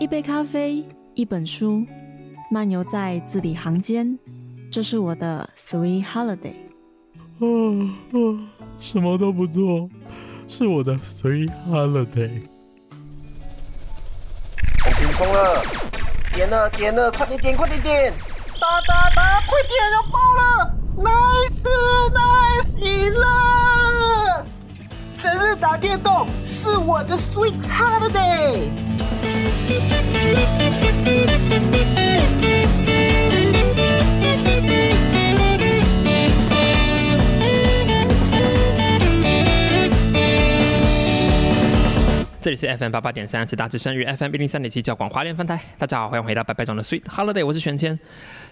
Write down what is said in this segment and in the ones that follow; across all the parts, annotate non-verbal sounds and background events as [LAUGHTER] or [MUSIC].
一杯咖啡，一本书，漫游在字里行间，这是我的 Sweet Holiday。啊啊，什么都不做，是我的 Sweet Holiday。冲冲冲了，点了点了，快点点快点点，打打打，快点要爆了，nice nice 赢了！整日打电动是我的 Sweet Holiday。这里是 FM 八八点三，直达之声与 FM 一零三点七教广华联分台。大家好，欢迎回到白白中的 Sweet Holiday，我是玄谦。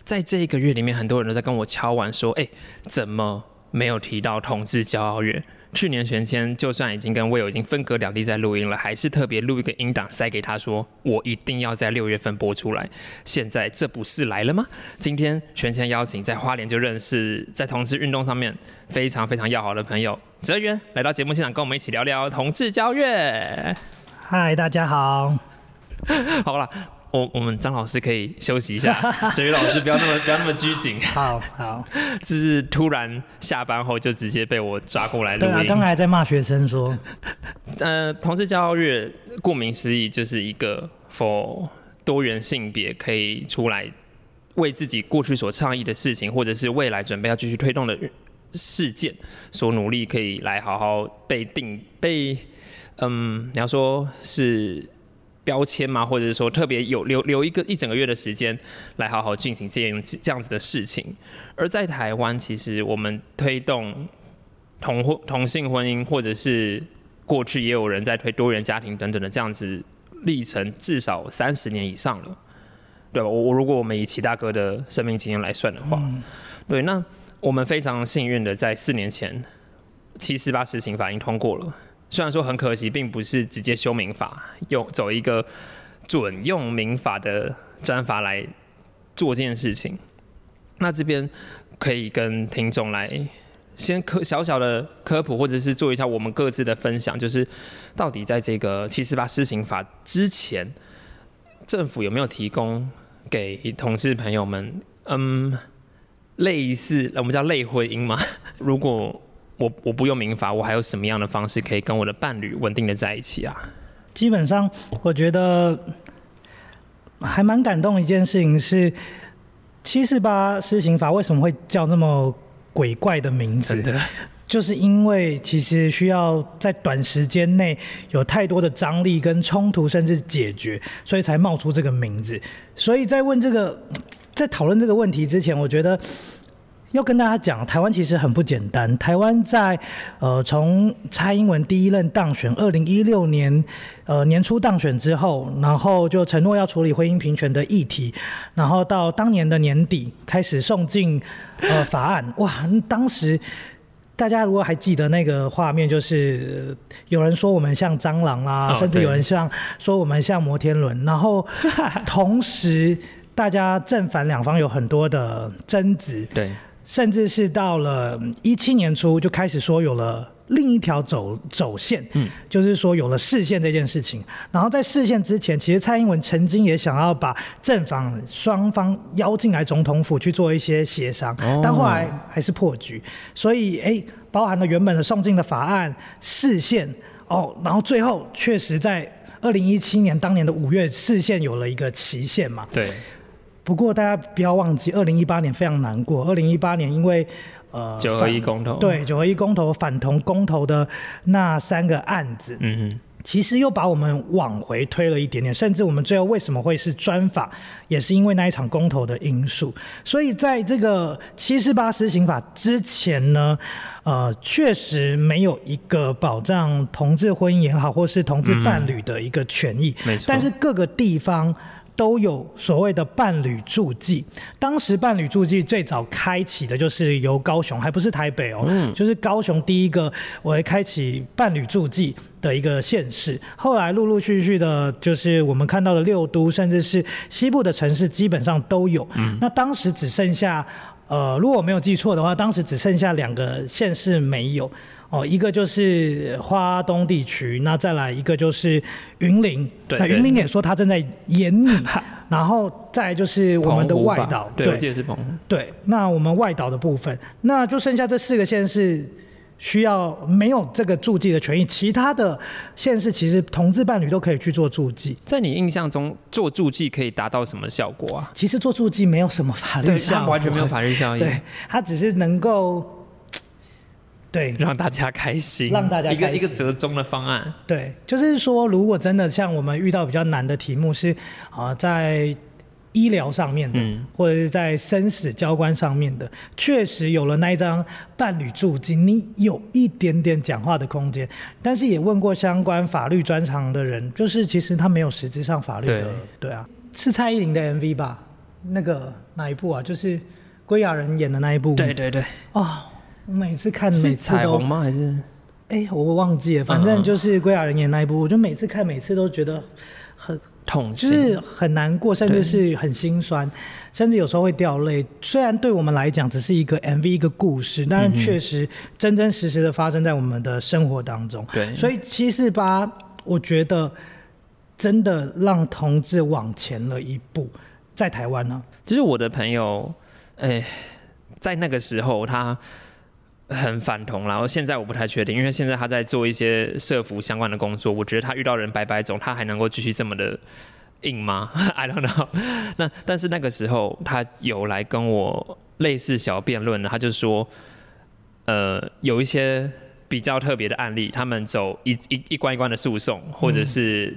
在这一个月里面，很多人都在跟我敲碗说：“哎，怎么没有提到同志骄傲月？”去年玄谦就算已经跟魏友已经分隔两地在录音了，还是特别录一个音档塞给他说：“我一定要在六月份播出来。”现在这不是来了吗？今天玄谦邀请在花莲就认识在同志运动上面非常非常要好的朋友泽源来到节目现场，跟我们一起聊聊同志交月。[LAUGHS] 嗨，大家好。好了，我我们张老师可以休息一下，[LAUGHS] 哲宇老师不要那么不要那么拘谨，好 [LAUGHS] 好，[LAUGHS] 就是突然下班后就直接被我抓过来录对啊，刚才在骂学生说，呃，同志骄傲月，顾名思义就是一个 for 多元性别可以出来为自己过去所倡议的事情，或者是未来准备要继续推动的事件所努力，可以来好好被定被，嗯，你要说是标签吗？或者是说特别有留留一个一整个月的时间来好好进行这样这样子的事情。而在台湾，其实我们推动同婚同性婚姻，或者是过去也有人在推多元家庭等等的这样子历程，至少三十年以上了，对吧？我我如果我们以齐大哥的生命经验来算的话，对，那我们非常幸运的在四年前七四八实行法已经通过了，虽然说很可惜，并不是直接修民法，用走一个准用民法的专法来做这件事情。那这边可以跟听众来先科小小的科普，或者是做一下我们各自的分享，就是到底在这个七四八施行法之前，政府有没有提供给同事朋友们，嗯，类似我们叫类婚姻吗？[LAUGHS] 如果我我不用民法，我还有什么样的方式可以跟我的伴侣稳定的在一起啊？基本上我觉得还蛮感动的一件事情是，七四八施行法为什么会叫这么鬼怪的名字？真的，就是因为其实需要在短时间内有太多的张力跟冲突，甚至解决，所以才冒出这个名字。所以在问这个，在讨论这个问题之前，我觉得要跟大家讲，台湾其实很不简单。台湾在呃从蔡英文第一任当选，二零一六年呃年初当选之后，然后就承诺要处理婚姻平权的议题，然后到当年的年底开始送进呃法案，哇，当时。大家如果还记得那个画面，就是呃有人说我们像蟑螂啦、哦甚至有人像说我们像摩天轮，然后 [LAUGHS] 同时大家正反两方有很多的争执，对，甚至是到了一七年初就开始说有了另一条走走线，嗯，就是说有了视线这件事情。然后在视线之前，其实蔡英文曾经也想要把正反双方邀进来总统府去做一些协商，哦但后来还是破局。所以，哎，包含了原本的送进的法案视线哦，然后最后确实在二零一七年当年的五月，视线有了一个期限嘛，对，不过大家不要忘记，二零一八年非常难过。二零一八年因为呃九合一公投，，对九合一公投反同公投的那三个案子，嗯其实又把我们往回推了一点点，甚至我们最后为什么会是专法，也是因为那一场公投的因素。所以在这个七四八施行法之前呢，呃，确实没有一个保障同志婚姻也好，或是同志伴侣的一个权益。没错但是各个地方。都有所谓的伴侣助记，当时伴侣助记最早开启的就是由高雄，还不是台北哦，就是高雄第一个为开启伴侣助记的一个县市。后来陆陆续续的，就是我们看到的六都，甚至是西部的城市，基本上都有。那当时只剩下，呃，如果我没有记错的话，当时只剩下两个县市没有。哦，一个就是花东地区，那再来一个就是云林，那云林也说他正在研拟，然后再来就是我们的外岛，对，我记得是澎湖。对，那我们外岛的部分，那就剩下这四个县市需要没有这个注记的权益，其他的县市其实同志伴侣都可以去做注记。在你印象中，做注记可以达到什么效果啊？其实做注记没有什么法律，效完全没有法律效应，对，它只是能够，对让大家开心，让大家开心一个一个折中的方案。对，就是说，如果真的像我们遇到比较难的题目是啊、在医疗上面的，嗯或者是在生死交关上面的，确实有了那一张伴侣注记，你有一点点讲话的空间。但是也问过相关法律专长的人，就是其实他没有实质上法律的，对对啊，是蔡依林的 MV 吧？那个哪一部啊？就是归亚人演的那一部。对对对，哦，我每次看，是每次都彩虹吗？还是哎、我忘记了，反正就是归亚人演那一部，我就每次看，每次都觉得很痛心？就是很难过，甚至是很心酸，甚至有时候会掉泪。虽然对我们来讲只是一个 MV 一个故事，但是确实真真实实的发生在我们的生活当中。对，所以七四八，我觉得真的让同志往前了一步，在台湾呢、就是我的朋友，哎、在那个时候他很反同，然后现在我不太确定，因为现在他在做一些社服相关的工作，我觉得他遇到人白白种，他还能够继续这么的硬吗？[LAUGHS] I don't know [LAUGHS] 那。但是那个时候他有来跟我类似小辩论，他就说，呃，有一些比较特别的案例，他们走一一一关一关的诉讼，或者是。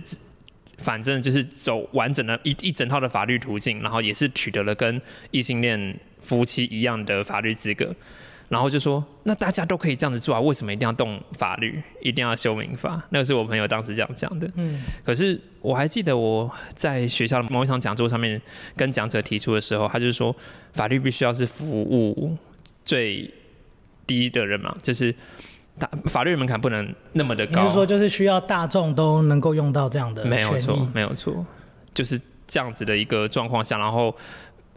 反正就是走完整的一一整套的法律途径，然后也是取得了跟异性恋夫妻一样的法律资格，然后就说那大家都可以这样子做啊，为什么一定要动法律，一定要修民法？那个是我朋友当时这样讲的。嗯，可是我还记得我在学校的某一场讲座上面跟讲者提出的时候，他就是说法律必须要是服务最低的人嘛，就是大法律门槛不能那么的高。就是说就是需要大众都能够用到这样的没有错，没有错，就是这样子的一个状况下，然后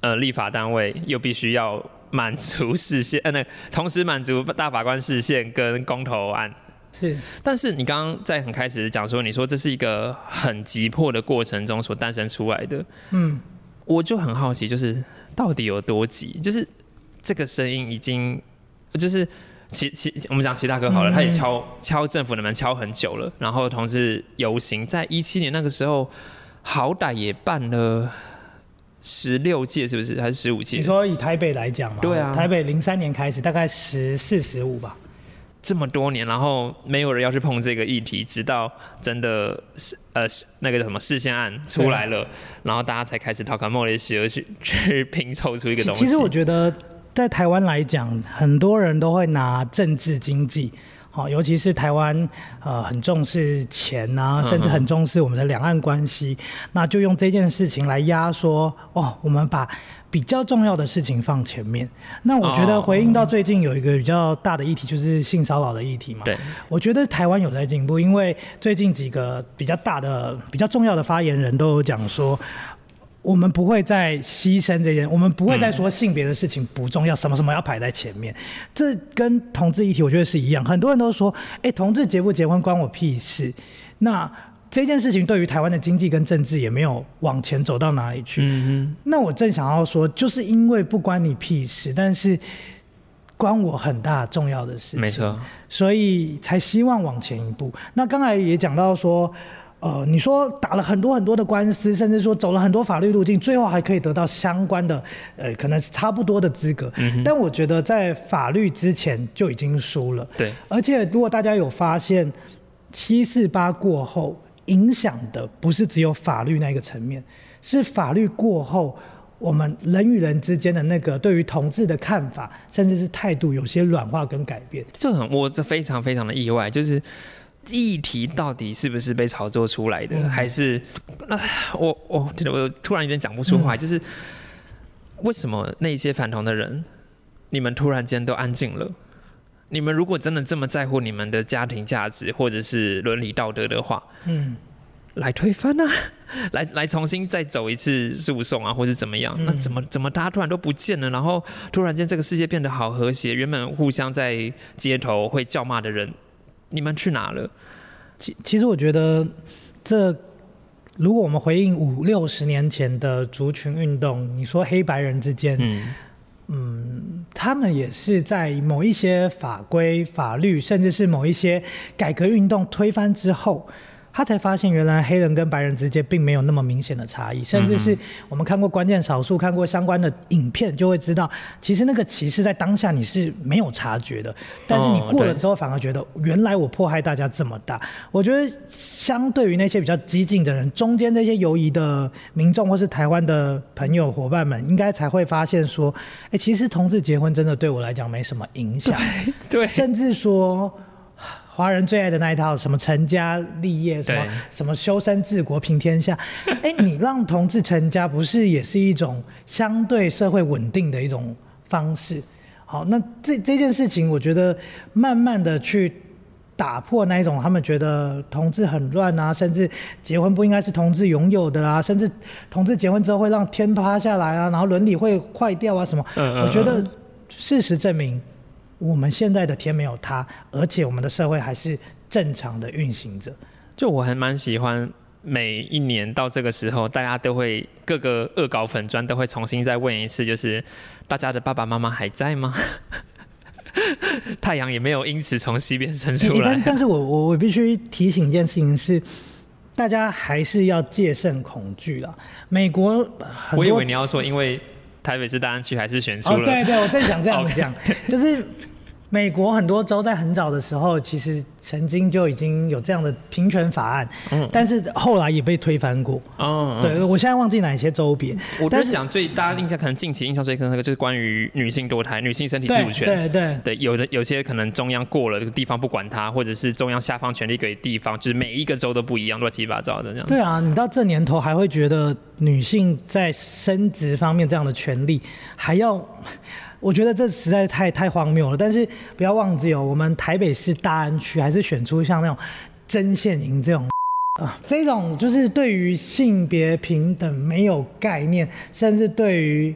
呃，立法单位又必须要满足视线，呃，那同时满足大法官视线跟公投案。是但是你刚刚在很开始讲说，你说这是一个很急迫的过程中所诞生出来的，嗯，我就很好奇，就是到底有多急？就是这个声音已经，就是其其我们讲齐大哥好了，嗯他也敲敲政府的门敲很久了，然后同志游行在一七年那个时候，好歹也办了十六届，是不是还是十五届你？说以台北来讲嘛，对啊台北零三年开始，大概十四十五吧。这么多年，然后没有人要去碰这个议题，直到真的是呃是那个叫什么视线案出来了，然后大家才开始讨论莫雷西而去去拼凑出一个东西。其实我觉得在台湾来讲，很多人都会拿政治经济。好，尤其是台湾，呃，很重视钱啊，甚至很重视我们的两岸关系，那就用这件事情来压缩哦，我们把比较重要的事情放前面。那我觉得哦回应到最近有一个比较大的议题，就是性骚扰的议题嘛。对，我觉得台湾有在进步，因为最近几个比较大的、比较重要的发言人都有讲说，我们不会再牺牲这件，我们不会再说性别的事情不重要，什么什么要排在前面。这跟同志议题我觉得是一样，很多人都说，哎，同志结不结婚关我屁事。那这件事情对于台湾的经济跟政治也没有往前走到哪里去。嗯那我正想要说，就是因为不关你屁事，但是关我很大重要的事，情。没错，所以才希望往前一步。那刚才也讲到说，呃，你说打了很多很多的官司，甚至说走了很多法律路径，最后还可以得到相关的，呃，可能是差不多的资格。但我觉得在法律之前就已经输了。对，而且如果大家有发现，七四八过后影响的不是只有法律那个层面，是法律过后。我们人与人之间的那个对于同志的看法，甚至是态度，有些软化跟改变。这很我这非常非常的意外，就是议题到底是不是被炒作出来的，嗯还是啊，我我我突然有点讲不出话，就是为什么那些反同的人，你们突然间都安静了？你们如果真的这么在乎你们的家庭价值或者是伦理道德的话，嗯，来推翻啊，[LAUGHS] 来来重新再走一次诉讼啊，或是怎么样？那怎么怎么大家突然都不见了？然后突然间这个世界变得好和谐，原本互相在街头会叫骂的人，你们去哪了？其其实我觉得这。如果我们回应五六十年前的族群运动，你说黑白人之间，嗯，嗯，他们也是在某一些法规、法律，甚至是某一些改革运动推翻之后。他才发现，原来黑人跟白人之间并没有那么明显的差异，甚至是我们看过关键少数、看过相关的影片，就会知道，其实那个歧视在当下你是没有察觉的，但是你过了之后，反而觉得原来我迫害大家这么大。我觉得，相对于那些比较激进的人，中间那些犹疑的民众或是台湾的朋友伙伴们，应该才会发现说，哎，其实同志结婚真的对我来讲没什么影响，对，甚至说。华人最爱的那一套，什么成家立业，什么什么修身治国平天下，哎，你让同志成家，不是也是一种相对社会稳定的一种方式？好，那这这件事情，我觉得慢慢的去打破那一种他们觉得同志很乱啊，甚至结婚不应该是同志拥有的啊，甚至同志结婚之后会让天塌下来啊，然后伦理会坏掉啊什么？我觉得事实证明。我们现在的天没有塌，而且我们的社会还是正常的运行着。就我还蛮喜欢每一年到这个时候，大家都会各个恶搞粉砖都会重新再问一次，就是大家的爸爸妈妈还在吗？[LAUGHS] 太阳也没有因此从西边升出来。但但是我我我必须提醒一件事情是，大家还是要戒慎恐惧了。美国，我以为你要说因为。台北市大安区还是选出了。哦，对对，我正想这样 [LAUGHS] 讲，就是。美国很多州在很早的时候，其实曾经就已经有这样的平权法案，嗯，但是后来也被推翻过。哦，对，我现在忘记哪些州别。我觉得讲最大家印象可能近期印象最深刻就是关于女性堕胎、女性身体自主权。对对对，有的有些可能中央过了，这个地方不管它，或者是中央下放权力给地方，就是每一个州都不一样，乱七八糟的这样。对啊，你到这年头还会觉得女性在生殖方面这样的权利还要。我觉得这实在是太太荒谬了，但是不要忘记哦，我们台北市大安区还是选出像那种针线营这种 [LAUGHS] 啊，这种就是对于性别平等没有概念，甚至对于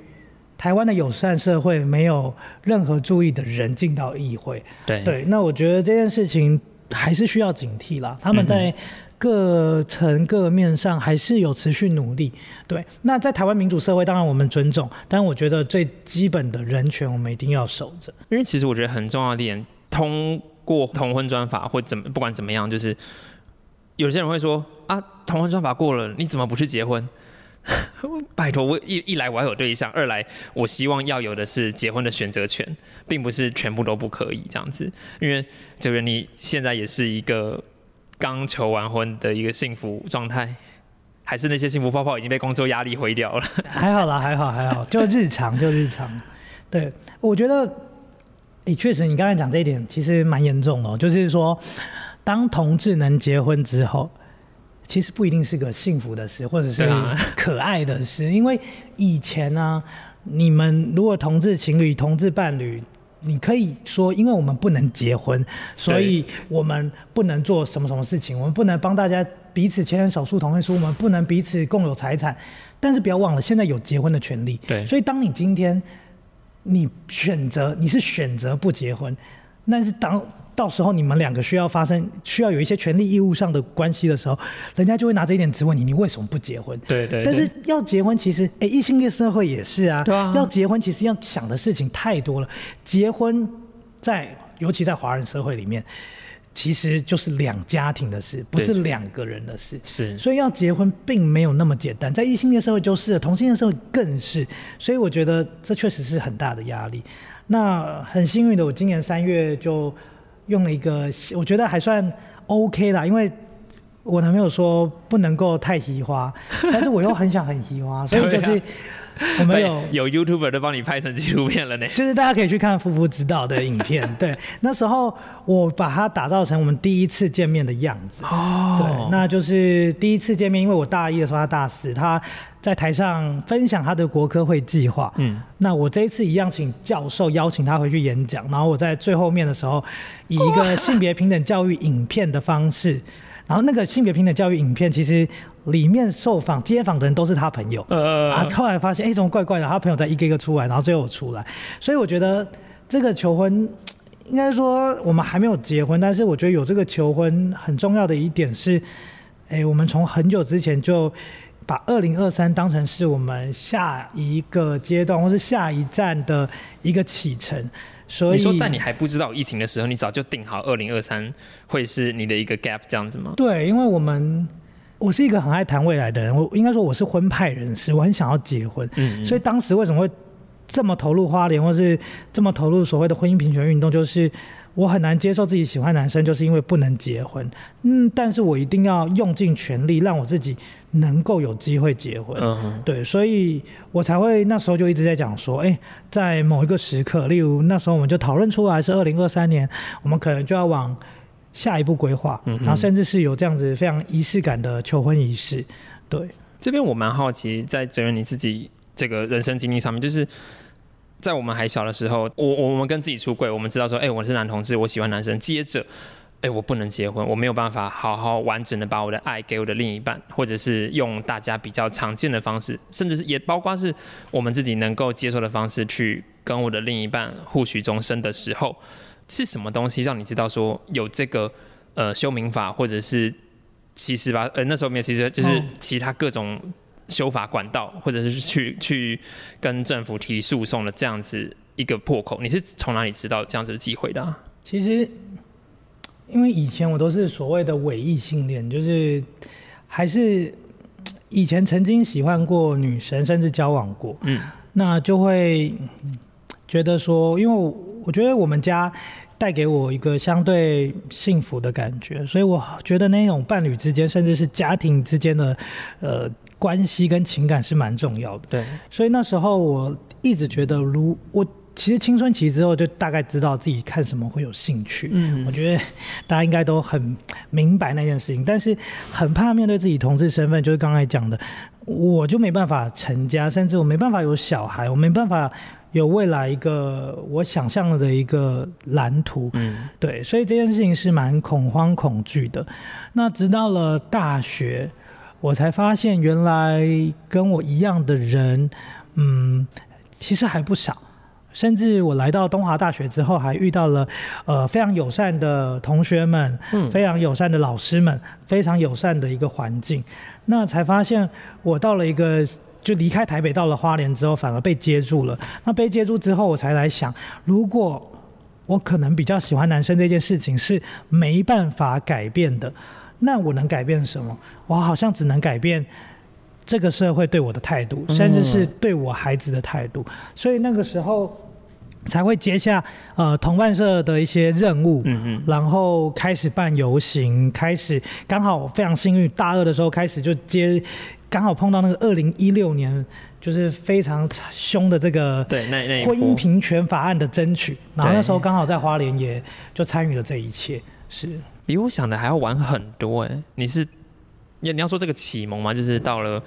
台湾的友善社会没有任何注意的人进到议会。对对，那我觉得这件事情还是需要警惕啦。他们在。各层各面上还是有持续努力，对。那在台湾民主社会，当然我们尊重，但我觉得最基本的人权，我们一定要守着。因为其实我觉得很重要的点，通过同婚专法或怎么不管怎么样，就是有些人会说啊，同婚专法过了，你怎么不去结婚？[LAUGHS] 拜托，我一一来我要有对象，二来我希望要有的是结婚的选择权，并不是全部都不可以这样子。因为这个你现在也是一个。刚求完婚的一个幸福状态，还是那些幸福泡泡已经被工作压力毁掉了？还好啦，还好，还好，就日常，就日常。对，我觉得，诶，确实，你刚才讲这一点其实蛮严重的，就是说，当同志能结婚之后，其实不一定是个幸福的事，或者是可爱的事，因为以前呢，你们如果同志情侣、同志伴侣。你可以说，因为我们不能结婚，所以我们不能做什么什么事情，我们不能帮大家彼此签手术同意书，我们不能彼此共有财产。但是不要忘了，现在有结婚的权利。对。所以当你今天你选择你是选择不结婚，但是当。到时候你们两个需要发生需要有一些权利义务上的关系的时候，人家就会拿这一点质问你，你为什么不结婚？对对。但是要结婚，其实哎，异性恋社会也是啊。对啊。要结婚，其实要想的事情太多了。结婚在尤其在华人社会里面，其实就是两家庭的事，不是两个人的事。是。所以要结婚并没有那么简单，在异性恋社会就是，同性恋社会更是。所以我觉得这确实是很大的压力。那很幸运的，我今年三月就。用了一个，我觉得还算 OK 啦，因为我男朋友说不能够太喜花，[LAUGHS] 但是我又很想很喜花，[LAUGHS] 所以就是我们有有 YouTuber 都帮你拍成纪录片了呢。[LAUGHS] 就是大家可以去看《夫妇指导》的影片，对，那时候我把它打造成我们第一次见面的样子。哦，对，那就是第一次见面，因为我大一的时候他大四，他。在台上分享他的国科会计划。嗯，那我这一次一样，请教授邀请他回去演讲。然后我在最后面的时候，以一个性别平等教育影片的方式，然后那个性别平等教育影片，其实里面受访街访的人都是他朋友。呃啊，后来发现，哎、怎么怪怪的？他朋友在一个一个出来，然后最后我出来，所以我觉得这个求婚，应该说我们还没有结婚，但是我觉得有这个求婚很重要的一点是，哎、我们从很久之前就把二零二三当成是我们下一个阶段或是下一站的一个启程，所以你说在你还不知道疫情的时候，你早就定好二零二三会是你的一个 gap 这样子吗？对，因为我们我是一个很爱谈未来的人，我应该说我是婚派人士，我很想要结婚，嗯，所以当时为什么会这么投入花莲，或是这么投入所谓的婚姻平权运动，就是我很难接受自己喜欢男生，就是因为不能结婚。嗯，但是我一定要用尽全力，让我自己能够有机会结婚。嗯哼，对，所以我才会那时候就一直在讲说，哎、在某一个时刻，例如那时候我们就讨论出来是二零二三年，我们可能就要往下一步规划，嗯然后甚至是有这样子非常仪式感的求婚仪式。对，这边我蛮好奇，在哲人你自己这个人生经历上面，就是在我们还小的时候，我我们跟自己出柜，我们知道说，哎、我是男同志，我喜欢男生，接着。哎，我不能结婚，我没有办法好好完整的把我的爱给我的另一半，或者是用大家比较常见的方式，甚至是也包括是我们自己能够接受的方式去跟我的另一半互许终身的时候，是什么东西让你知道说有这个呃修民法，或者是其实吧，呃那时候没有，其实就是哦其他各种修法管道，或者是去去跟政府提诉讼的这样子一个破口，你是从哪里知道这样子的机会的、啊？其实，因为以前我都是所谓的伪异性恋，就是还是以前曾经喜欢过女生，甚至交往过，嗯，那就会嗯觉得说，因为我我觉得我们家带给我一个相对幸福的感觉，所以我觉得那种伴侣之间，甚至是家庭之间的呃关系跟情感是蛮重要的。对，所以那时候我一直觉得如，我其实青春期之后就大概知道自己看什么会有兴趣。嗯我觉得大家应该都很明白那件事情，但是很怕面对自己同志身份，就是刚才讲的，我就没办法成家，甚至我没办法有小孩，我没办法有未来一个我想象的一个蓝图。嗯对，所以这件事情是蛮恐慌恐惧的。那直到了大学，我才发现原来跟我一样的人，嗯，其实还不少。甚至我来到东华大学之后，还遇到了呃非常友善的同学们，嗯非常友善的老师们，非常友善的一个环境。那才发现，我到了一个就离开台北，到了花莲之后，反而被接住了。那被接住之后，我才来想，如果我可能比较喜欢男生这件事情是没办法改变的，那我能改变什么？我好像只能改变这个社会对我的态度，甚至是对我孩子的态度。所以那个时候才会接下呃同伴社的一些任务，嗯嗯，然后开始办游行，开始刚好非常幸运，大二的时候开始就接，刚好碰到那个二零一六年就是非常凶的这个对，那那一婚姻平权法案的争取，然后那时候刚好在花莲也就参与了这一切，是比我想的还要晚很多哎。你是你你要说这个启蒙吗？就是到了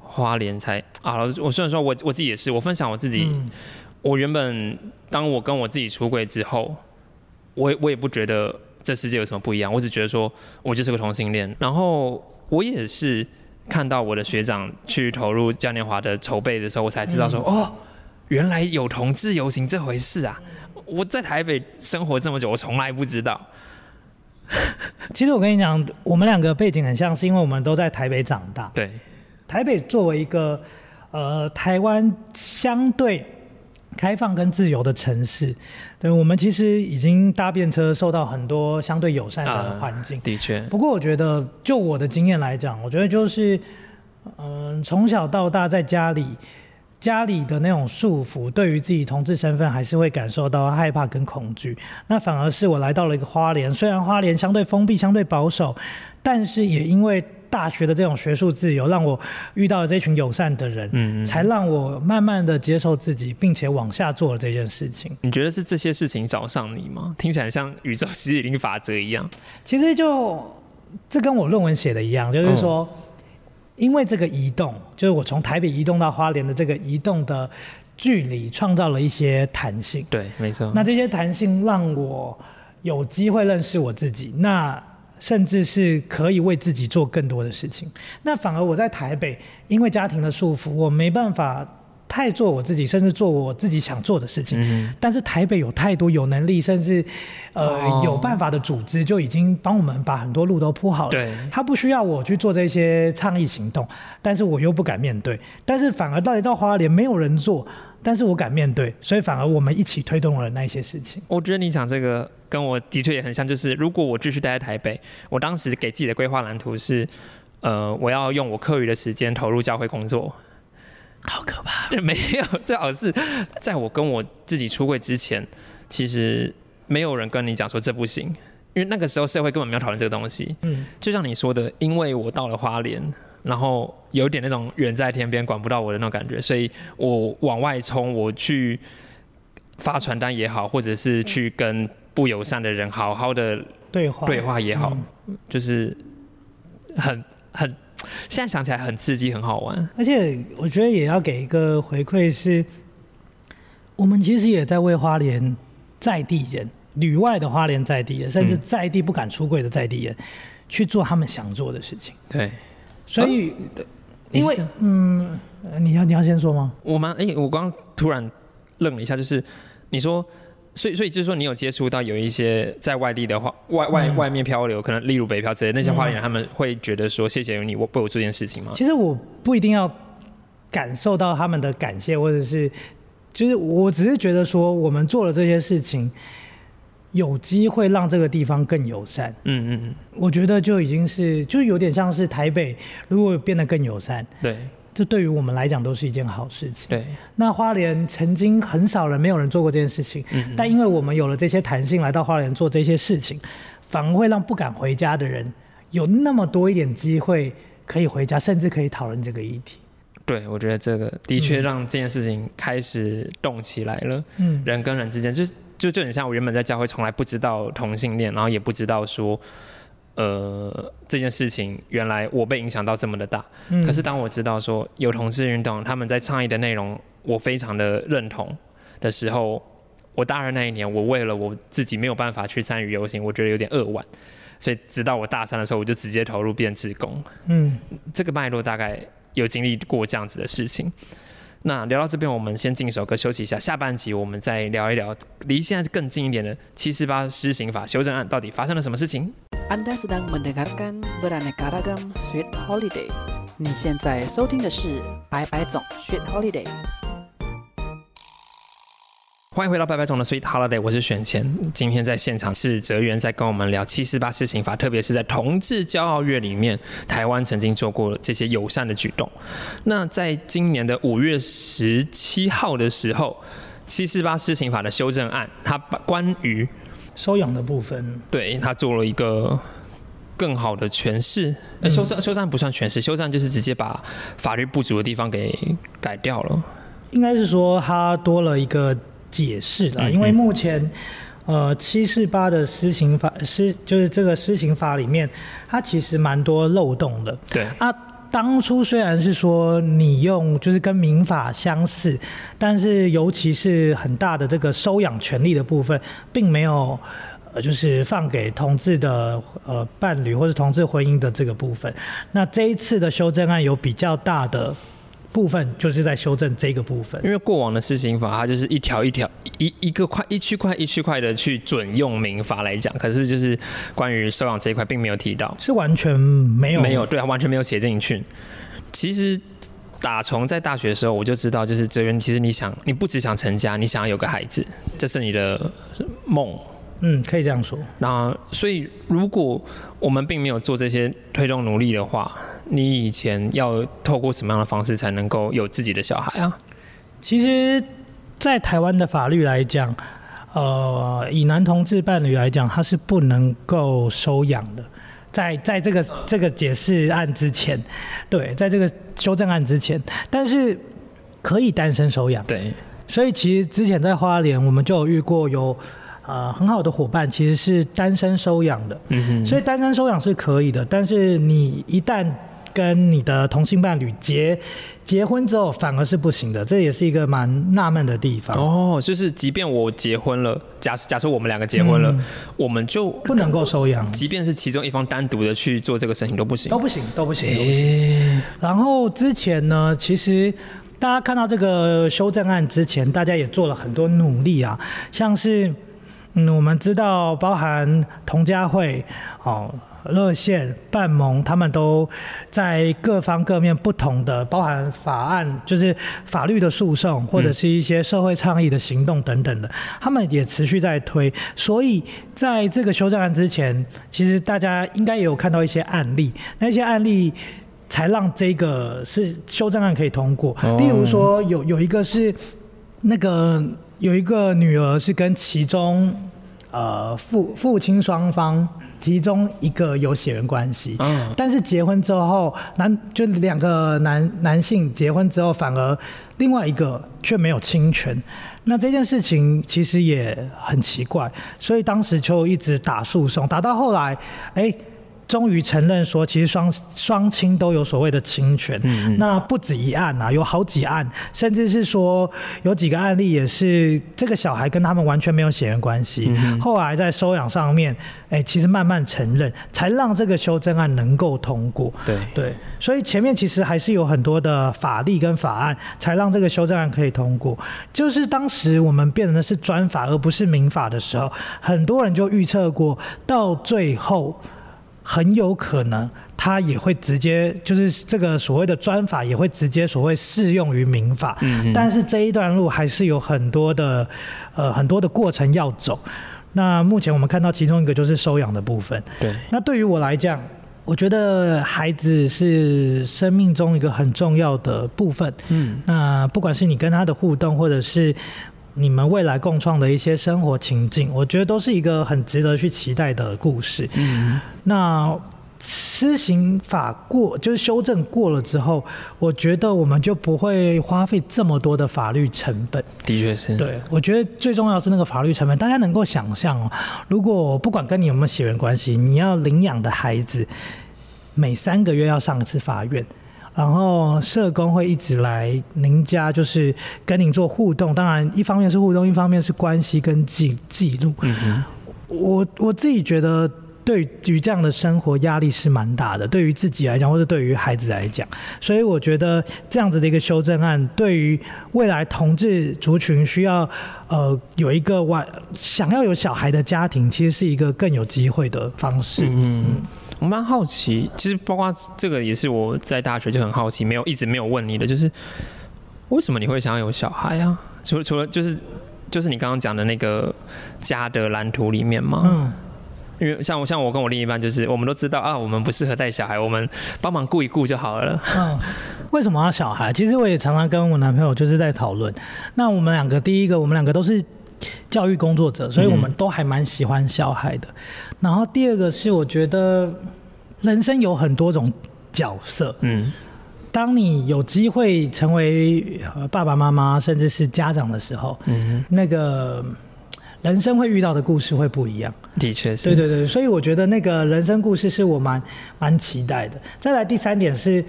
花莲才啊，我虽然说我我自己也是，我分享我自己，嗯我原本当我跟我自己出柜之后，我也我也不觉得这世界有什么不一样，我只觉得说我就是个同性恋。然后我也是看到我的学长去投入嘉年华的筹备的时候，我才知道说、哦，原来有同志游行这回事啊！我在台北生活这么久，我从来不知道。[LAUGHS] 其实我跟你讲，我们两个背景很像，是因为我们都在台北长大。对，台北作为一个呃台湾相对开放跟自由的城市，对我们其实已经搭便车受到很多相对友善的啊环境。的确，不过我觉得，就我的经验来讲，我觉得就是，嗯、从小到大在家里，家里的那种束缚，对于自己同志身份还是会感受到害怕跟恐惧。那反而是我来到了一个花莲，虽然花莲相对封闭、相对保守，但是也因为大学的这种学术自由，让我遇到了这群友善的人，嗯，才让我慢慢的接受自己，并且往下做了这件事情。你觉得是这些事情找上你吗？听起来像宇宙吸引力法则一样。其实就这跟我论文写的一样，就是说，因为这个移动，就是我从台北移动到花莲的这个移动的距离，创造了一些弹性。对，没错。那这些弹性让我有机会认识我自己。那甚至是可以为自己做更多的事情。那反而我在台北，因为家庭的束缚，我没办法太做我自己，甚至做我自己想做的事情。嗯但是台北有太多有能力，甚至呃、哦有办法的组织，就已经帮我们把很多路都铺好了。对他不需要我去做这些倡议行动，但是我又不敢面对。但是反而到到花莲没有人做，但是我敢面对，所以反而我们一起推动了那一些事情。我觉得你讲这个跟我的确也很像，就是如果我继续待在台北，我当时给自己的规划蓝图是，呃，我要用我课余的时间投入教会工作。好可怕！[LAUGHS] 没有，最好是在我跟我自己出柜之前，其实没有人跟你讲说这不行，因为那个时候社会根本没有讨论这个东西。嗯，就像你说的，因为我到了花莲，然后有点那种远在天边管不到我的那种感觉，所以我往外冲，我去发传单也好，或者是去跟不友善的人好好的对话对话也好，就是很很，现在想起来很刺激，很好玩。而且我觉得也要给一个回馈是，我们其实也在为花莲在地人、旅外的花莲在地人，甚至嗯在地不敢出柜的在地人，去做他们想做的事情。对，所以，因为嗯，呃你要你要先说吗？我们哎、我刚刚突然愣了一下，就是你说，所以所以就是说，你有接触到有一些在外地的话，外外嗯外面漂流，可能例如北漂之类那些花莲人，他们会觉得说，谢谢有你，我为我做这件事情吗？其实我不一定要感受到他们的感谢，或者是，就是我只是觉得说，我们做了这些事情，有机会让这个地方更友善。嗯嗯嗯，我觉得就已经是，就有点像是台北，如果变得更友善，对这对于我们来讲都是一件好事情。对，那花莲曾经很少人，没有人做过这件事情，嗯但因为我们有了这些弹性，来到花莲做这些事情，反而会让不敢回家的人有那么多一点机会可以回家，甚至可以讨论这个议题。对，我觉得这个的确让这件事情开始动起来了。嗯，人跟人之间，就就就很像我原本在教会从来不知道同性恋，然后也不知道说，呃，这件事情原来我被影响到这么的大。嗯可是当我知道说有同志运动，他们在倡议的内容我非常的认同的时候，我大二那一年，我为了我自己没有办法去参与游行，我觉得有点扼腕，所以直到我大三的时候，我就直接投入变志工。嗯，这个脉络大概有经历过这样子的事情。那聊到这边，我们先进一首歌休息一下，下半集我们再聊一聊离现在更近一点的七四八施行法修正案到底发生了什么事情。Anda sedang mendengarkan beraneka ragam Sweet Holiday。你现在收听的是白白总 Sweet Holiday。欢迎回到白白总的 Sweet Holiday，我是选前。今天在现场是哲源在跟我们聊七四八施行法，特别是在同志骄傲月里面，台湾曾经做过这些友善的举动。那在今年的五月十七号的时候，七四八施行法的修正案，它把关于收养的部分，对他做了一个更好的诠释。呃，修正修正不算诠释，修正就是直接把法律不足的地方给改掉了。应该是说它多了一个解释啦，嗯因为目前。呃，七四八的施行法施就是这个施行法里面，它其实蛮多漏洞的。对，啊，当初虽然是说你用就是跟民法相似，但是尤其是很大的这个收养权利的部分，并没有。呃，就是放给同志的呃伴侣或者同志婚姻的这个部分，那这一次的修正案有比较大的部分，就是在修正这个部分。因为过往的施行法，它就是一条一条一一个块一区块一区块的去准用民法来讲，可是就是关于收养这一块并没有提到，是完全没有没有对，它完全没有写进去。其实打从在大学的时候我就知道，就是哲源，其实你想，你不只想成家，你想要有个孩子，这是你的梦。嗯，可以这样说。那所以，如果我们并没有做这些推动努力的话，你以前要透过什么样的方式才能够有自己的小孩啊？其实，在台湾的法律来讲，呃，以男同志伴侣来讲，他是不能够收养的。在在这个这个解释案之前，对，在这个修正案之前，但是可以单身收养。对，所以其实之前在花莲，我们就有遇过有呃很好的伙伴，其实是单身收养的。嗯哼，所以单身收养是可以的，但是你一旦跟你的同性伴侣结结婚之后反而是不行的，这也是一个蛮纳闷的地方。哦，就是即便我结婚了，假设假设我们两个结婚了，嗯我们就不能够收养，即便是其中一方单独的去做这个事情都不行都。不行，都不行，都不行。然后之前呢，其实大家看到这个修正案之前，大家也做了很多努力啊，像是嗯，我们知道包含童家会哦。热线、半盟，他们都在各方各面不同的，包含法案，就是法律的诉讼，或者是一些社会倡议的行动等等的，他们也持续在推。所以在这个修正案之前，其实大家应该也有看到一些案例，那些案例才让这个是修正案可以通过。哦例如说，有有一个是那个有一个女儿是跟其中呃父父亲双方其中一个有血缘关系，嗯但是结婚之后，男就两个男男性结婚之后，反而另外一个却没有侵权。那这件事情其实也很奇怪，所以当时就一直打诉讼，打到后来，哎。终于承认说，其实双双亲都有所谓的侵权。那不止一案啊，有好几案，甚至是说有几个案例也是这个小孩跟他们完全没有血缘关系。后来在收养上面，哎，其实慢慢承认，才让这个修正案能够通过。对，对，所以前面其实还是有很多的法律跟法案，才让这个修正案可以通过。就是当时我们变成的是专法而不是民法的时候，很多人就预测过，到最后很有可能他也会直接就是这个所谓的专法也会直接所谓适用于民法。嗯但是这一段路还是有很多的呃很多的过程要走。那目前我们看到其中一个就是收养的部分。对，那对于我来讲，我觉得孩子是生命中一个很重要的部分。嗯，那不管是你跟他的互动，或者是你们未来共创的一些生活情境，我觉得都是一个很值得去期待的故事。嗯，那。施行法过就是修正过了之后，我觉得我们就不会花费这么多的法律成本。的确是。对，我觉得最重要是那个法律成本，大家能够想象哦，如果不管跟你有没有血缘关系，你要领养的孩子每三个月要上一次法院。然后社工会一直来您家，就是跟您做互动。当然，一方面是互动，一方面是关系跟记记录。我我自己觉得，对于这样的生活压力是蛮大的，对于自己来讲，或者对于孩子来讲。所以我觉得这样子的一个修正案，对于未来同志族群需要呃有一个完想要有小孩的家庭，其实是一个更有机会的方式。嗯，我蛮好奇，其实包括这个也是我在大学就很好奇，没有一直没有问你的，就是为什么你会想要有小孩啊？除了除了就是就是你刚刚讲的那个家的蓝图里面吗？嗯，因为像我像我跟我另一半，就是我们都知道啊，我们不适合带小孩，我们帮忙顾一顾就好了。嗯，为什么要小孩？其实我也常常跟我男朋友就是在讨论。那我们两个，第一个，我们两个都是教育工作者，所以我们都还蛮喜欢小孩的。然后第二个是，我觉得人生有很多种角色。嗯，当你有机会成为呃爸爸妈妈，甚至是家长的时候，嗯，那个人生会遇到的故事会不一样。的确是。对对对，所以我觉得那个人生故事是我蛮蛮期待的。再来第三点是，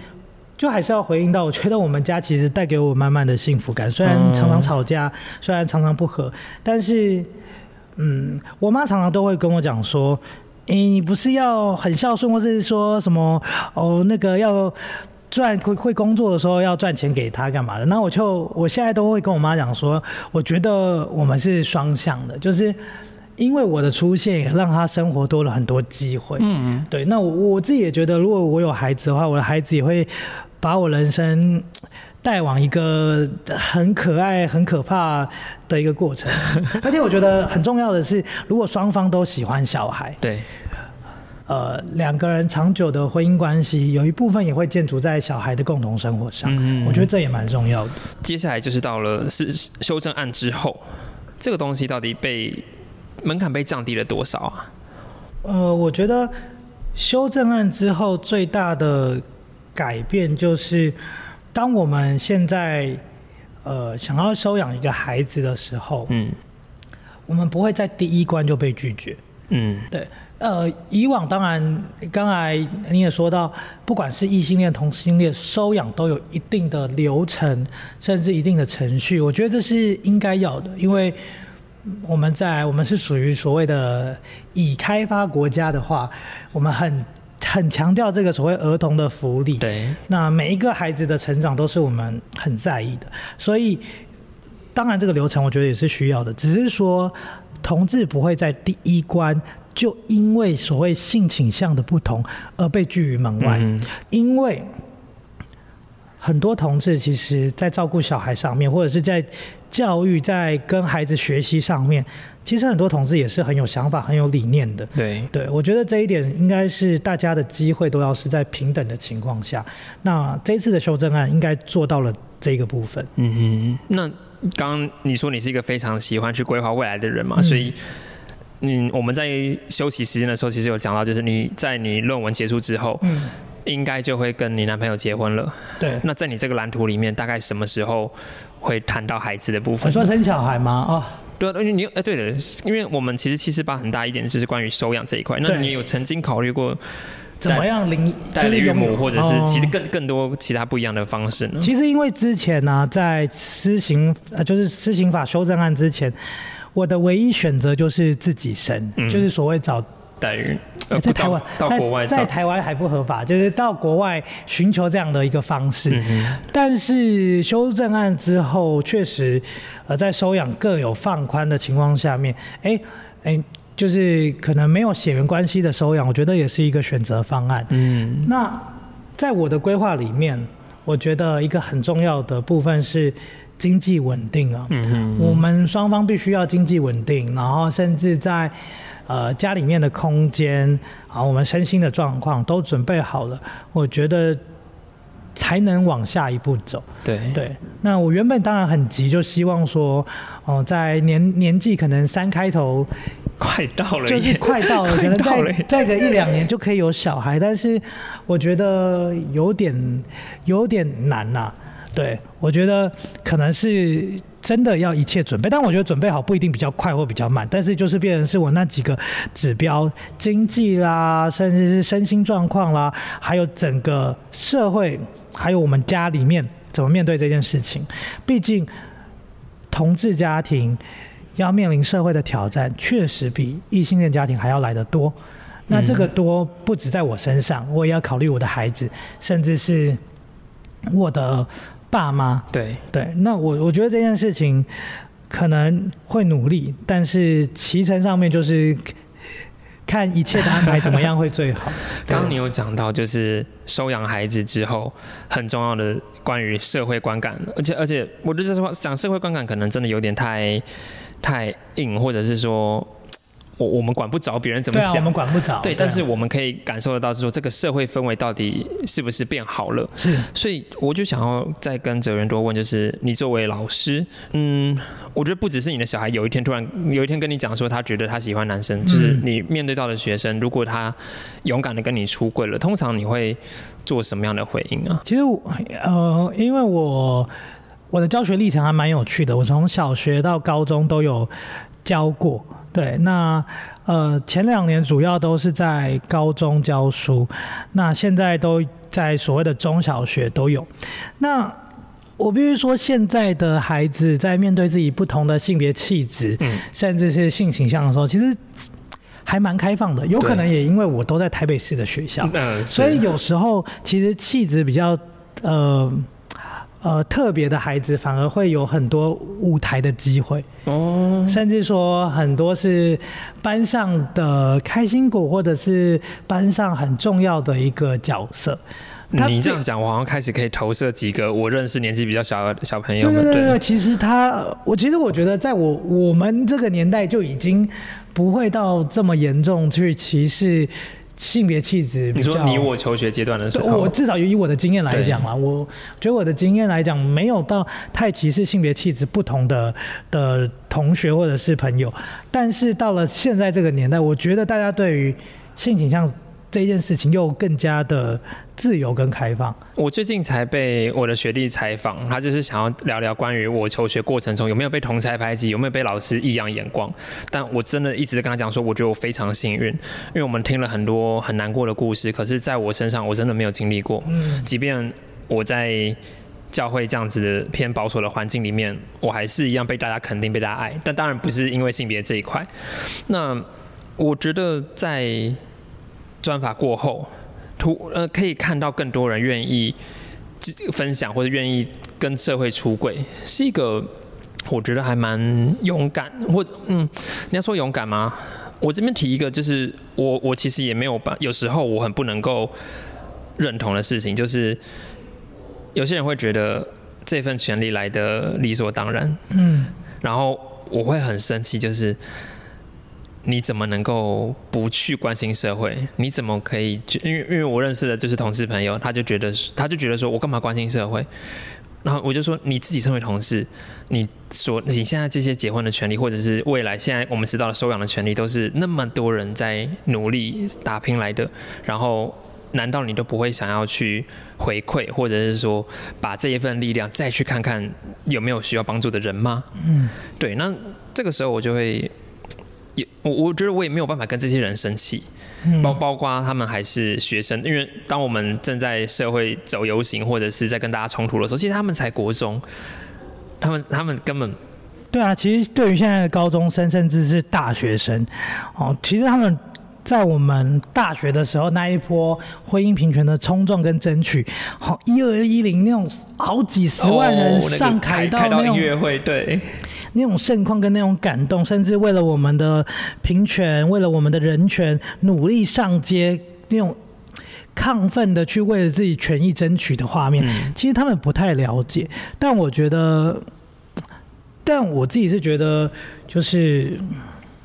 就还是要回应到，我觉得我们家其实带给我满满的幸福感，虽然常常吵架，虽然常常不和，但是，嗯，我妈常常都会跟我讲说，诶、你不是要很孝顺，或是说什么哦，那个要。赚会会工作的时候要赚钱给他干嘛的？那我就我现在都会跟我妈讲说，我觉得我们是双向的，就是因为我的出现，也让他生活多了很多机会。嗯，对。那我我自己也觉得，如果我有孩子的话，我的孩子也会把我人生带往一个很可爱、很可怕的一个过程。[LAUGHS] 而且我觉得很重要的是，如果双方都喜欢小孩，对，呃，两个人长久的婚姻关系，有一部分也会建筑在小孩的共同生活上。嗯我觉得这也蛮重要的。接下来就是到了是修正案之后，这个东西到底被门槛被降低了多少啊？呃，我觉得修正案之后最大的改变就是，当我们现在呃想要收养一个孩子的时候，嗯我们不会在第一关就被拒绝。嗯，对呃，以往当然，刚才你也说到，不管是异性恋、同性恋，收养都有一定的流程，甚至一定的程序。我觉得这是应该要的，因为我们在我们是属于所谓的已开发国家的话，我们很很强调这个所谓儿童的福利。对，那每一个孩子的成长都是我们很在意的，所以当然这个流程我觉得也是需要的，只是说同志不会在第一关就因为所谓性倾向的不同而被拒于门外，嗯。因为很多同志其实在照顾小孩上面，或者是在教育、在跟孩子学习上面，其实很多同志也是很有想法、很有理念的。对，对，我觉得这一点应该是大家的机会都要是在平等的情况下。那这一次的修正案应该做到了这个部分。嗯哼，那刚刚你说你是一个非常喜欢去规划未来的人嘛，嗯所以。嗯，我们在休息时间的时候，其实有讲到，就是你在你论文结束之后，嗯，应该就会跟你男朋友结婚了。对。那在你这个蓝图里面，大概什么时候会谈到孩子的部分？你说生小孩吗？哦，对啊，因为你哎，对的，因为我们其实七四八很大一点就是关于收养这一块。那你有曾经考虑过怎么样领代理育母，或者是其实哦更更多其他不一样的方式呢？其实因为之前呢、在施行呃，就是施行法修正案之前，我的唯一选择就是自己生，嗯就是所谓找在台湾到到国外在在台湾还不合法，就是到国外寻求这样的一个方式。嗯但是修正案之后，确实呃在收养各有放宽的情况下面，哎哎，就是可能没有血缘关系的收养，我觉得也是一个选择方案。嗯那在我的规划里面，我觉得一个很重要的部分是经济稳定啊。嗯哼我们双方必须要经济稳定，然后甚至在呃家里面的空间啊，我们身心的状况都准备好了，我觉得才能往下一步走。对。对，那我原本当然很急，就希望说，哦、在年年纪可能三开头快到了耶，就是快到了，可能再 [LAUGHS] 再个一两年就可以有小孩，但是我觉得有点有点难呐、对，我觉得可能是真的要一切准备，但我觉得准备好不一定比较快或比较慢，但是就是变成是我那几个指标，经济啦，甚至是身心状况啦，还有整个社会，还有我们家里面怎么面对这件事情。毕竟同志家庭要面临社会的挑战，确实比异性恋家庭还要来得多。那这个多不止在我身上，我也要考虑我的孩子，甚至是我的爸妈。对对，那我我觉得这件事情可能会努力，但是骑乘上面就是看一切的安排怎么样会最好。[LAUGHS] 刚刚你有讲到，就是收养孩子之后很重要的关于社会观感，而且而且我觉得这话讲社会观感可能真的有点太太硬，或者是说我我们管不着别人怎么想啊，我。们管不着。对，啊但是我们可以感受得到，是说这个社会氛围到底是不是变好了？是所以我就想要再跟哲源多问，就是你作为老师，嗯，我觉得不只是你的小孩有一天突然有一天跟你讲说他觉得他喜欢男生，就是你面对到的学生，如果他勇敢的跟你出柜了，通常你会做什么样的回应啊？其实我呃，因为我我的教学历程还蛮有趣的，我从小学到高中都有教过。对，那呃前两年主要都是在高中教书，那现在都在所谓的中小学都有。那我必须说，现在的孩子在面对自己不同的性别气质，嗯甚至是性形象的时候，其实还蛮开放的。有可能也因为我都在台北市的学校，嗯，所以有时候其实气质比较呃呃特别的孩子，反而会有很多舞台的机会，哦，甚至说很多是班上的开心果，或者是班上很重要的一个角色。他你这样讲，我好像开始可以投射几个我认识年纪比较小的小朋友们，对对对。对，其实他，我其实我觉得，在我我们这个年代就已经不会到这么严重去歧视性别气质比较。你说你我求学阶段的时候，我至少以我的经验来讲啊，我觉得我的经验来讲，没有到太歧视性别气质不同的的同学或者是朋友。但是到了现在这个年代，我觉得大家对于性倾向这件事情又更加的自由跟开放。我最近才被我的学弟采访，他就是想要聊聊关于我求学过程中有没有被同才排挤，有没有被老师异样眼光。但我真的一直跟他讲说，我觉得我非常幸运，因为我们听了很多很难过的故事，可是在我身上我真的没有经历过。嗯，即便我在教会这样子的偏保守的环境里面，我还是一样被大家肯定、被大家爱。但当然不是因为性别这一块。那我觉得在专法过后，图呃可以看到更多人愿意分享或者愿意跟社会出轨，是一个我觉得还蛮勇敢，或者嗯，你要说勇敢吗？我这边提一个，就是我我其实也没有办，有时候我很不能够认同的事情，就是有些人会觉得这份权利来的理所当然，嗯，然后我会很生气，就是。你怎么能够不去关心社会？你怎么可以？因为因为我认识的就是同事朋友，他就觉得他就觉得说我干嘛关心社会？然后我就说你自己身为同事，你说你现在这些结婚的权利，或者是未来现在我们知道的收养的权利，都是那么多人在努力打拼来的。然后难道你都不会想要去回馈，或者是说把这一份力量再去看看有没有需要帮助的人吗？嗯，对。那这个时候我就会。也我我觉得我也没有办法跟这些人生气，包包括他们还是学生，因为当我们正在社会走游行或者是在跟大家冲突的时候，其实他们才国中，他们他们根本对啊，其实对于现在的高中生甚至是大学生，哦，其实他们。在我们大学的时候，那一波婚姻平权的冲撞跟争取，好一二一零那种好几十万人上凯到那种音乐会，对，那种盛况跟那种感动，甚至为了我们的平权，为了我们的人权，努力上街那种亢奋的去为了自己权益争取的画面，其实他们不太了解。但我觉得，但我自己是觉得，就是。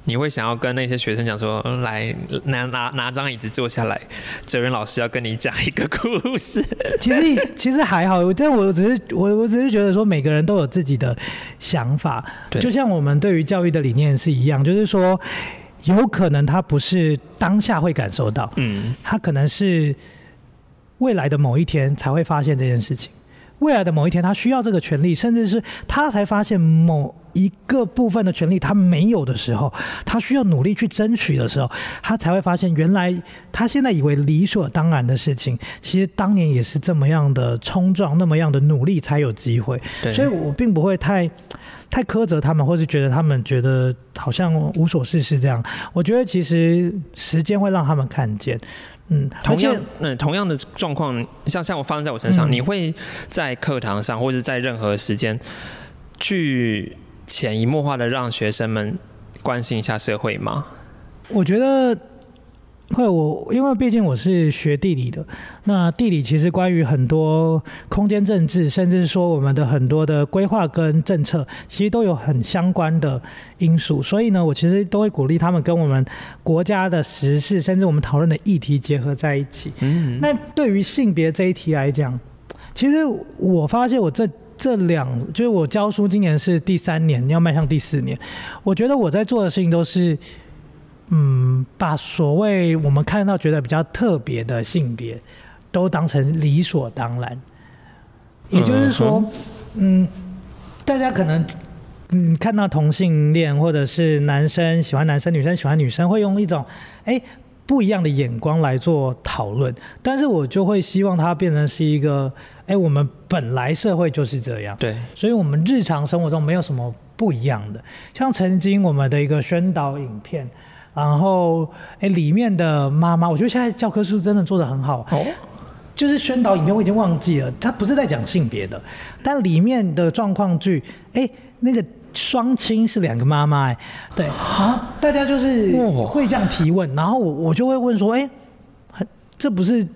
你会想要跟那些学生讲说，来拿拿拿张椅子坐下来，哲仁老师要跟你讲一个故事。其实其实还好，但我只是我我只是觉得说，每个人都有自己的想法，就像我们对于教育的理念是一样，就是说，有可能他不是当下会感受到，嗯，他可能是未来的某一天才会发现这件事情。未来的某一天，他需要这个权利，甚至是他才发现某。一个部分的权利他没有的时候，他需要努力去争取的时候，他才会发现原来他现在以为理所当然的事情，其实当年也是这么样的冲撞，那么样的努力才有机会。所以我并不会太太苛责他们，或是觉得他们觉得好像无所事事这样。我觉得其实时间会让他们看见。嗯，同样，嗯，同样的状况，像像我发生在我身上，你会在课堂上，或者在任何时间去。潜移默化的让学生们关心一下社会吗？我觉得会，我因为毕竟我是学地理的，那地理其实关于很多空间政治，甚至说我们的很多的规划跟政策，其实都有很相关的因素。所以呢，我其实都会鼓励他们跟我们国家的时事，甚至我们讨论的议题结合在一起。嗯，那对于性别这一题来讲，其实我发现我这。这两就是我教书，今年是第三年，要迈向第四年。我觉得我在做的事情都是，嗯，把所谓我们看到觉得比较特别的性别，都当成理所当然。也就是说，嗯，大家可能嗯看到同性恋或者是男生喜欢男生，女生喜欢女生，会用一种哎不一样的眼光来做讨论。但是我就会希望它变成是一个。哎，我们本来社会就是这样，对，所以我们日常生活中没有什么不一样的。像曾经我们的一个宣导影片，然后哎里面的妈妈，我觉得现在教科书真的做的很好。哦，就是宣导影片我已经忘记了，他不是在讲性别的，但里面的状况剧，哎，那个双亲是两个妈妈，哎，对，啊大家就是会这样提问，然后我我就会问说，哎，这不是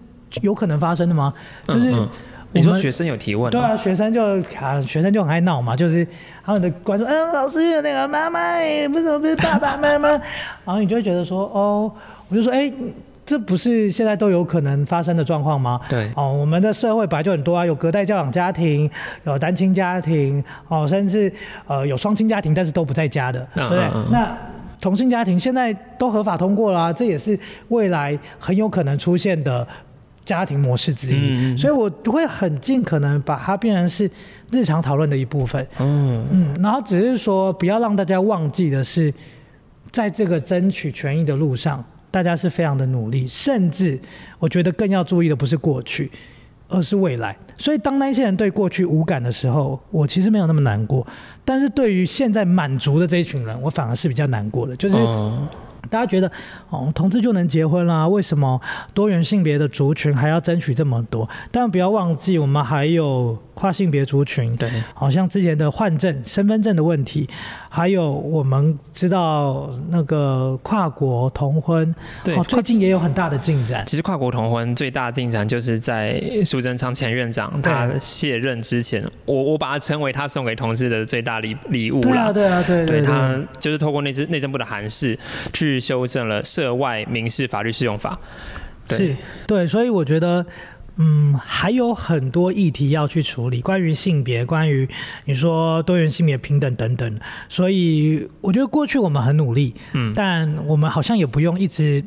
有可能发生的吗？就是。你说学生有提问？对啊，学生就啊，学生就很爱闹嘛，就是他们的观众，嗯，老师那个妈妈，为什么不是爸爸妈妈？[LAUGHS] 然后你就会觉得说，哦，我就说，哎，这不是现在都有可能发生的状况吗？对，哦，我们的社会本来就很多啊，有隔代教养家庭，有单亲家庭，哦，甚至呃有双亲家庭，但是都不在家的，对不对？那同性家庭现在都合法通过了、啊，这也是未来很有可能出现的家庭模式之一。所以我会很尽可能把它变成是日常讨论的一部分。嗯嗯，然后只是说不要让大家忘记的是，在这个争取权益的路上，大家是非常的努力，甚至我觉得更要注意的不是过去，而是未来。所以当那些人对过去无感的时候，我其实没有那么难过，但是对于现在满足的这一群人，我反而是比较难过的，就是。嗯大家觉得哦，同志就能结婚啦？为什么多元性别的族群还要争取这么多？但不要忘记，我们还有跨性别族群，对，好像之前的换证、身份证的问题，还有我们知道那个跨国同婚，对哦，最近也有很大的进展。其实跨国同婚最大的进展就是在苏贞昌前院长他卸任之前，我我把它称为他送给同志的最大礼礼物对啊，啦。对啊，对对对他就是透过内政内政部的函释去修正了涉外民事法律适用法。对是，对，所以我觉得。嗯，还有很多议题要去处理，关于性别，关于你说多元性别平等等等，所以我觉得过去我们很努力，嗯，但我们好像也不用一直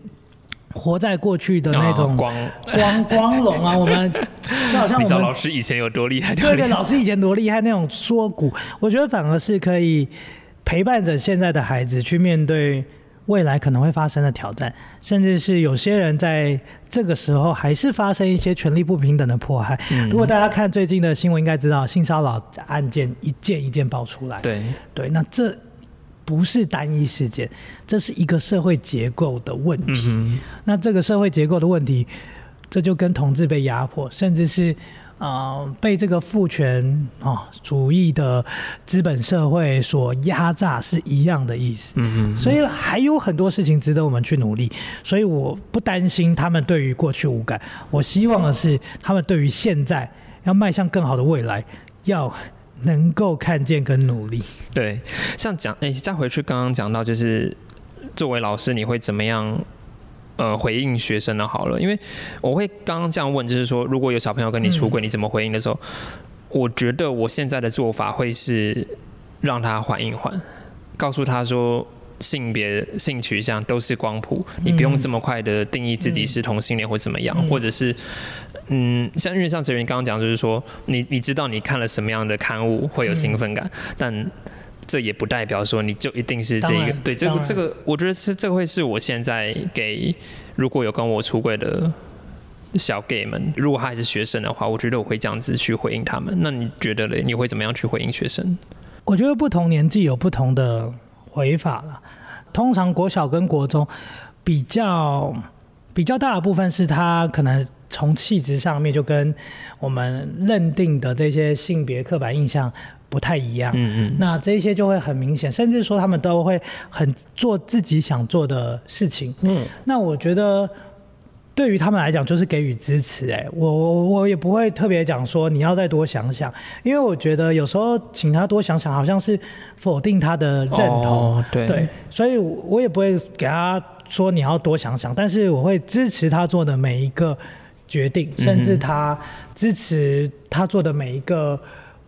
活在过去的那种哦光，光光荣啊，我们就好像 [LAUGHS] 你知道我们老师以前有多厉害？对对，老师以前多厉害那种说古，我觉得反而是可以陪伴着现在的孩子去面对未来可能会发生的挑战，甚至是有些人在这个时候还是发生一些权力不平等的迫害。嗯如果大家看最近的新闻，应该知道性骚扰案件一件一件爆出来。对，对，那这不是单一事件，这是一个社会结构的问题。嗯那这个社会结构的问题，这就跟同志被压迫，甚至是呃被这个父权啊、主义的资本社会所压榨是一样的意思。嗯嗯，所以还有很多事情值得我们去努力，所以我不担心他们对于过去无感，我希望的是他们对于现在要迈向更好的未来，要能够看见跟努力。对，像讲，哎、再回去刚刚讲到，就是作为老师，你会怎么样？呃，回应学生的？好了，因为我会刚刚这样问，就是说，如果有小朋友跟你出轨，你怎么回应的时候，我觉得我现在的做法会是让他缓一缓，告诉他说，性别、性取向都是光谱，你不用这么快的定义自己是同性恋或怎么样，嗯或者是。嗯，像因为像哲云刚刚讲，就是说你你知道你看了什么样的刊物会有兴奋感，但这也不代表说你就一定是这。个对，这个这个，我觉得是这个会是我现在给如果有跟我出柜的小 gay 们，如果他还是学生的话，我觉得我会这样子去回应他们。那你觉得嘞？你会怎么样去回应学生？我觉得不同年纪有不同的回法了。通常国小跟国中比较比较大的部分是他可能从气质上面就跟我们认定的这些性别刻板印象不太一样。嗯嗯，那这些就会很明显，甚至说他们都会很做自己想做的事情。嗯，那我觉得对于他们来讲，就是给予支持、哎，我我我也不会特别讲说你要再多想想，因为我觉得有时候请他多想想，好像是否定他的认同。哦、对对，所以我也不会给他说你要多想想，但是我会支持他做的每一个决定，甚至他支持他做的每一个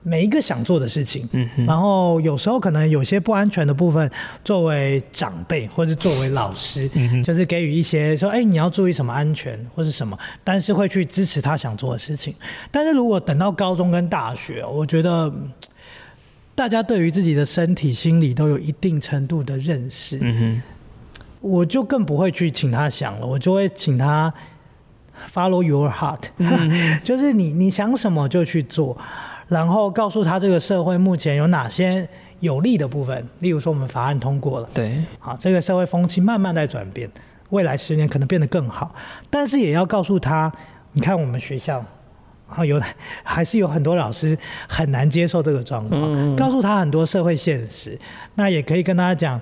每一个想做的事情。嗯，然后有时候可能有些不安全的部分，作为长辈或是作为老师，嗯就是给予一些说，哎，你要注意什么安全或是什么，但是会去支持他想做的事情。但是如果等到高中跟大学，我觉得。嗯大家对于自己的身体、心理都有一定程度的认识，嗯哼，我就更不会去请他想了，我就会请他 follow your heart，、[LAUGHS] 就是你你想什么就去做，然后告诉他这个社会目前有哪些有利的部分，例如说我们法案通过了，对，好，这个社会风气慢慢在转变，未来十年可能变得更好，但是也要告诉他，你看我们学校。然后有还是有很多老师很难接受这个状况，告诉他很多社会现实，那也可以跟大家讲，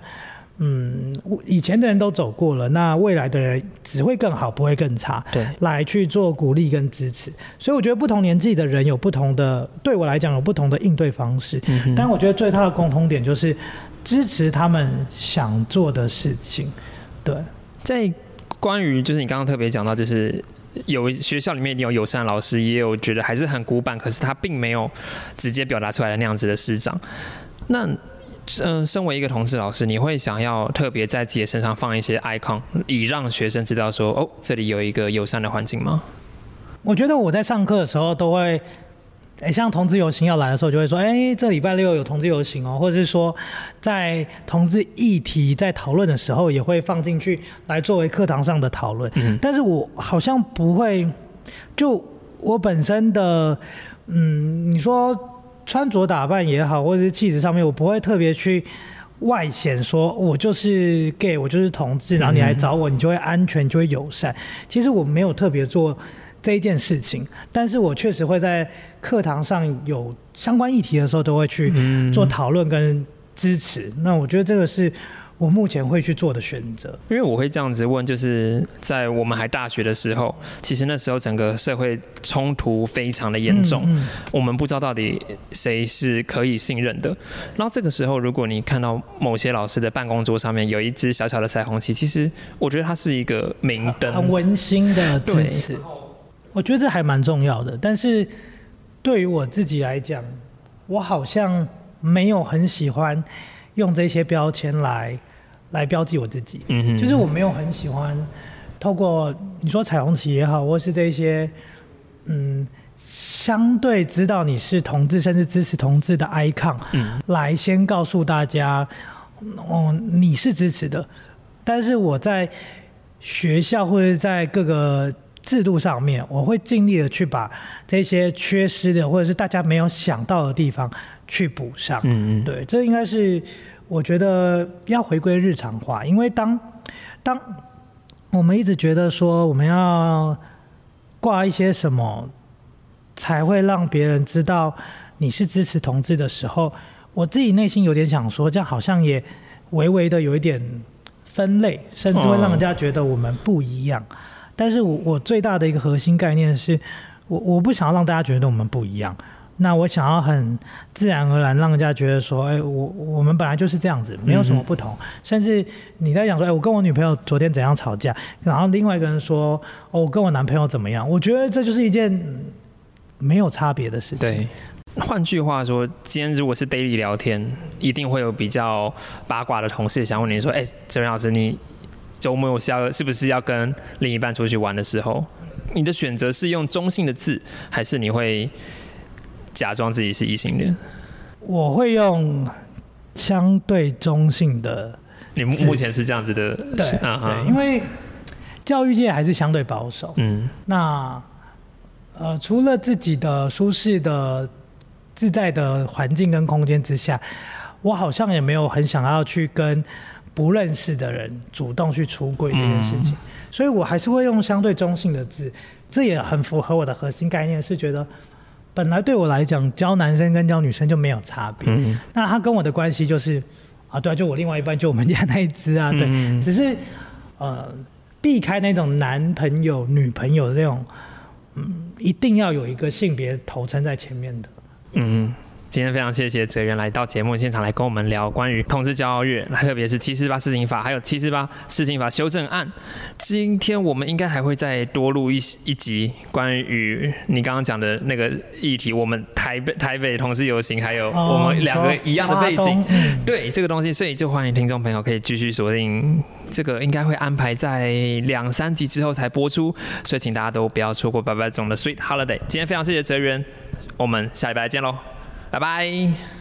嗯，以前的人都走过了，那未来的人只会更好，不会更差。对来去做鼓励跟支持。所以我觉得不同年纪的人有不同的，对我来讲有不同的应对方式。但我觉得最大的共同点就是支持他们想做的事情。对，在关于就是你刚刚特别讲到，就是有学校里面一定有友善老师，也有觉得还是很古板，可是他并没有直接表达出来的那样子的师长。那嗯、身为一个同事老师，你会想要特别在自己身上放一些 icon，以让学生知道说，哦，这里有一个友善的环境吗？我觉得我在上课的时候都会，哎，像同志游行要来的时候，就会说，哎，这礼拜六有同志游行哦，或者是说，在同志议题在讨论的时候，也会放进去来作为课堂上的讨论。嗯但是我好像不会，就我本身的，嗯，你说穿着打扮也好，或者是气质上面，我不会特别去。外显说，我就是 gay，我就是同志，然后你来找我，你就会安全，就会友善。其实我没有特别做这一件事情，但是我确实会在课堂上有相关议题的时候，都会去做讨论跟支持。那我觉得这个是我目前会去做的选择。因为我会这样子问，就是在我们还大学的时候，其实那时候整个社会冲突非常的严重，嗯我们不知道到底谁是可以信任的。然后这个时候，如果你看到某些老师的办公桌上面有一只小小的彩虹旗，其实我觉得它是一个明灯，很温馨的支对持，我觉得这还蛮重要的。但是对于我自己来讲，我好像没有很喜欢用这些标签来来标记我自己。就是我没有很喜欢透过你说彩虹旗也好，或是这些嗯相对知道你是同志，甚至支持同志的 icon，嗯来先告诉大家，哦，你是支持的。但是我在学校或者在各个制度上面，我会尽力的去把这些缺失的，或者是大家没有想到的地方去补上。嗯嗯，对，这应该是我觉得要回归日常化，因为当当我们一直觉得说我们要挂一些什么才会让别人知道你是支持同志的时候，我自己内心有点想说，这样好像也微微的有一点分类，甚至会让人家觉得我们不一样。但是我我最大的一个核心概念是，我我不想要让大家觉得我们不一样。那我想要很自然而然让人家觉得说，哎，我我们本来就是这样子，没有什么不同。甚至你在讲说，哎，我跟我女朋友昨天怎样吵架，然后另外一个人说，哦，我跟我男朋友怎么样？我觉得这就是一件嗯没有差别的事情。对。换句话说，今天如果是 daily 聊天，一定会有比较八卦的同事想问你说：“哎、哲仁老师，你周末是要是不是要跟另一半出去玩的时候，你的选择是用中性的字，还是你会假装自己是异性恋？我会用相对中性的你目目前是这样子的，对嗯对，因为教育界还是相对保守。嗯那呃，除了自己的舒适的、自在的环境跟空间之下，我好像也没有很想要去跟不认识的人主动去出柜这件事情，所以我还是会用相对中性的字，这也很符合我的核心概念，是觉得本来对我来讲，教男生跟教女生就没有差别，嗯那他跟我的关系就是啊，对啊，就我另外一半就我们家那一只啊，对，嗯只是呃避开那种男朋友、女朋友这种，嗯，一定要有一个性别头称在前面的。嗯。今天非常谢谢哲源来到节目现场来跟我们聊关于同志骄傲月，特别是七四八施行法，还有七四八施行法修正案。今天我们应该还会再多录一一集关于你刚刚讲的那个议题，我们台北台北同志游行，还有我们两个一样的背景。对这个东西，所以就欢迎听众朋友可以继续锁定这个，应该会安排在两三集之后才播出，所以请大家都不要错过白白总的 Sweet Holiday。今天非常谢谢哲源，我们下礼拜见喽，拜拜。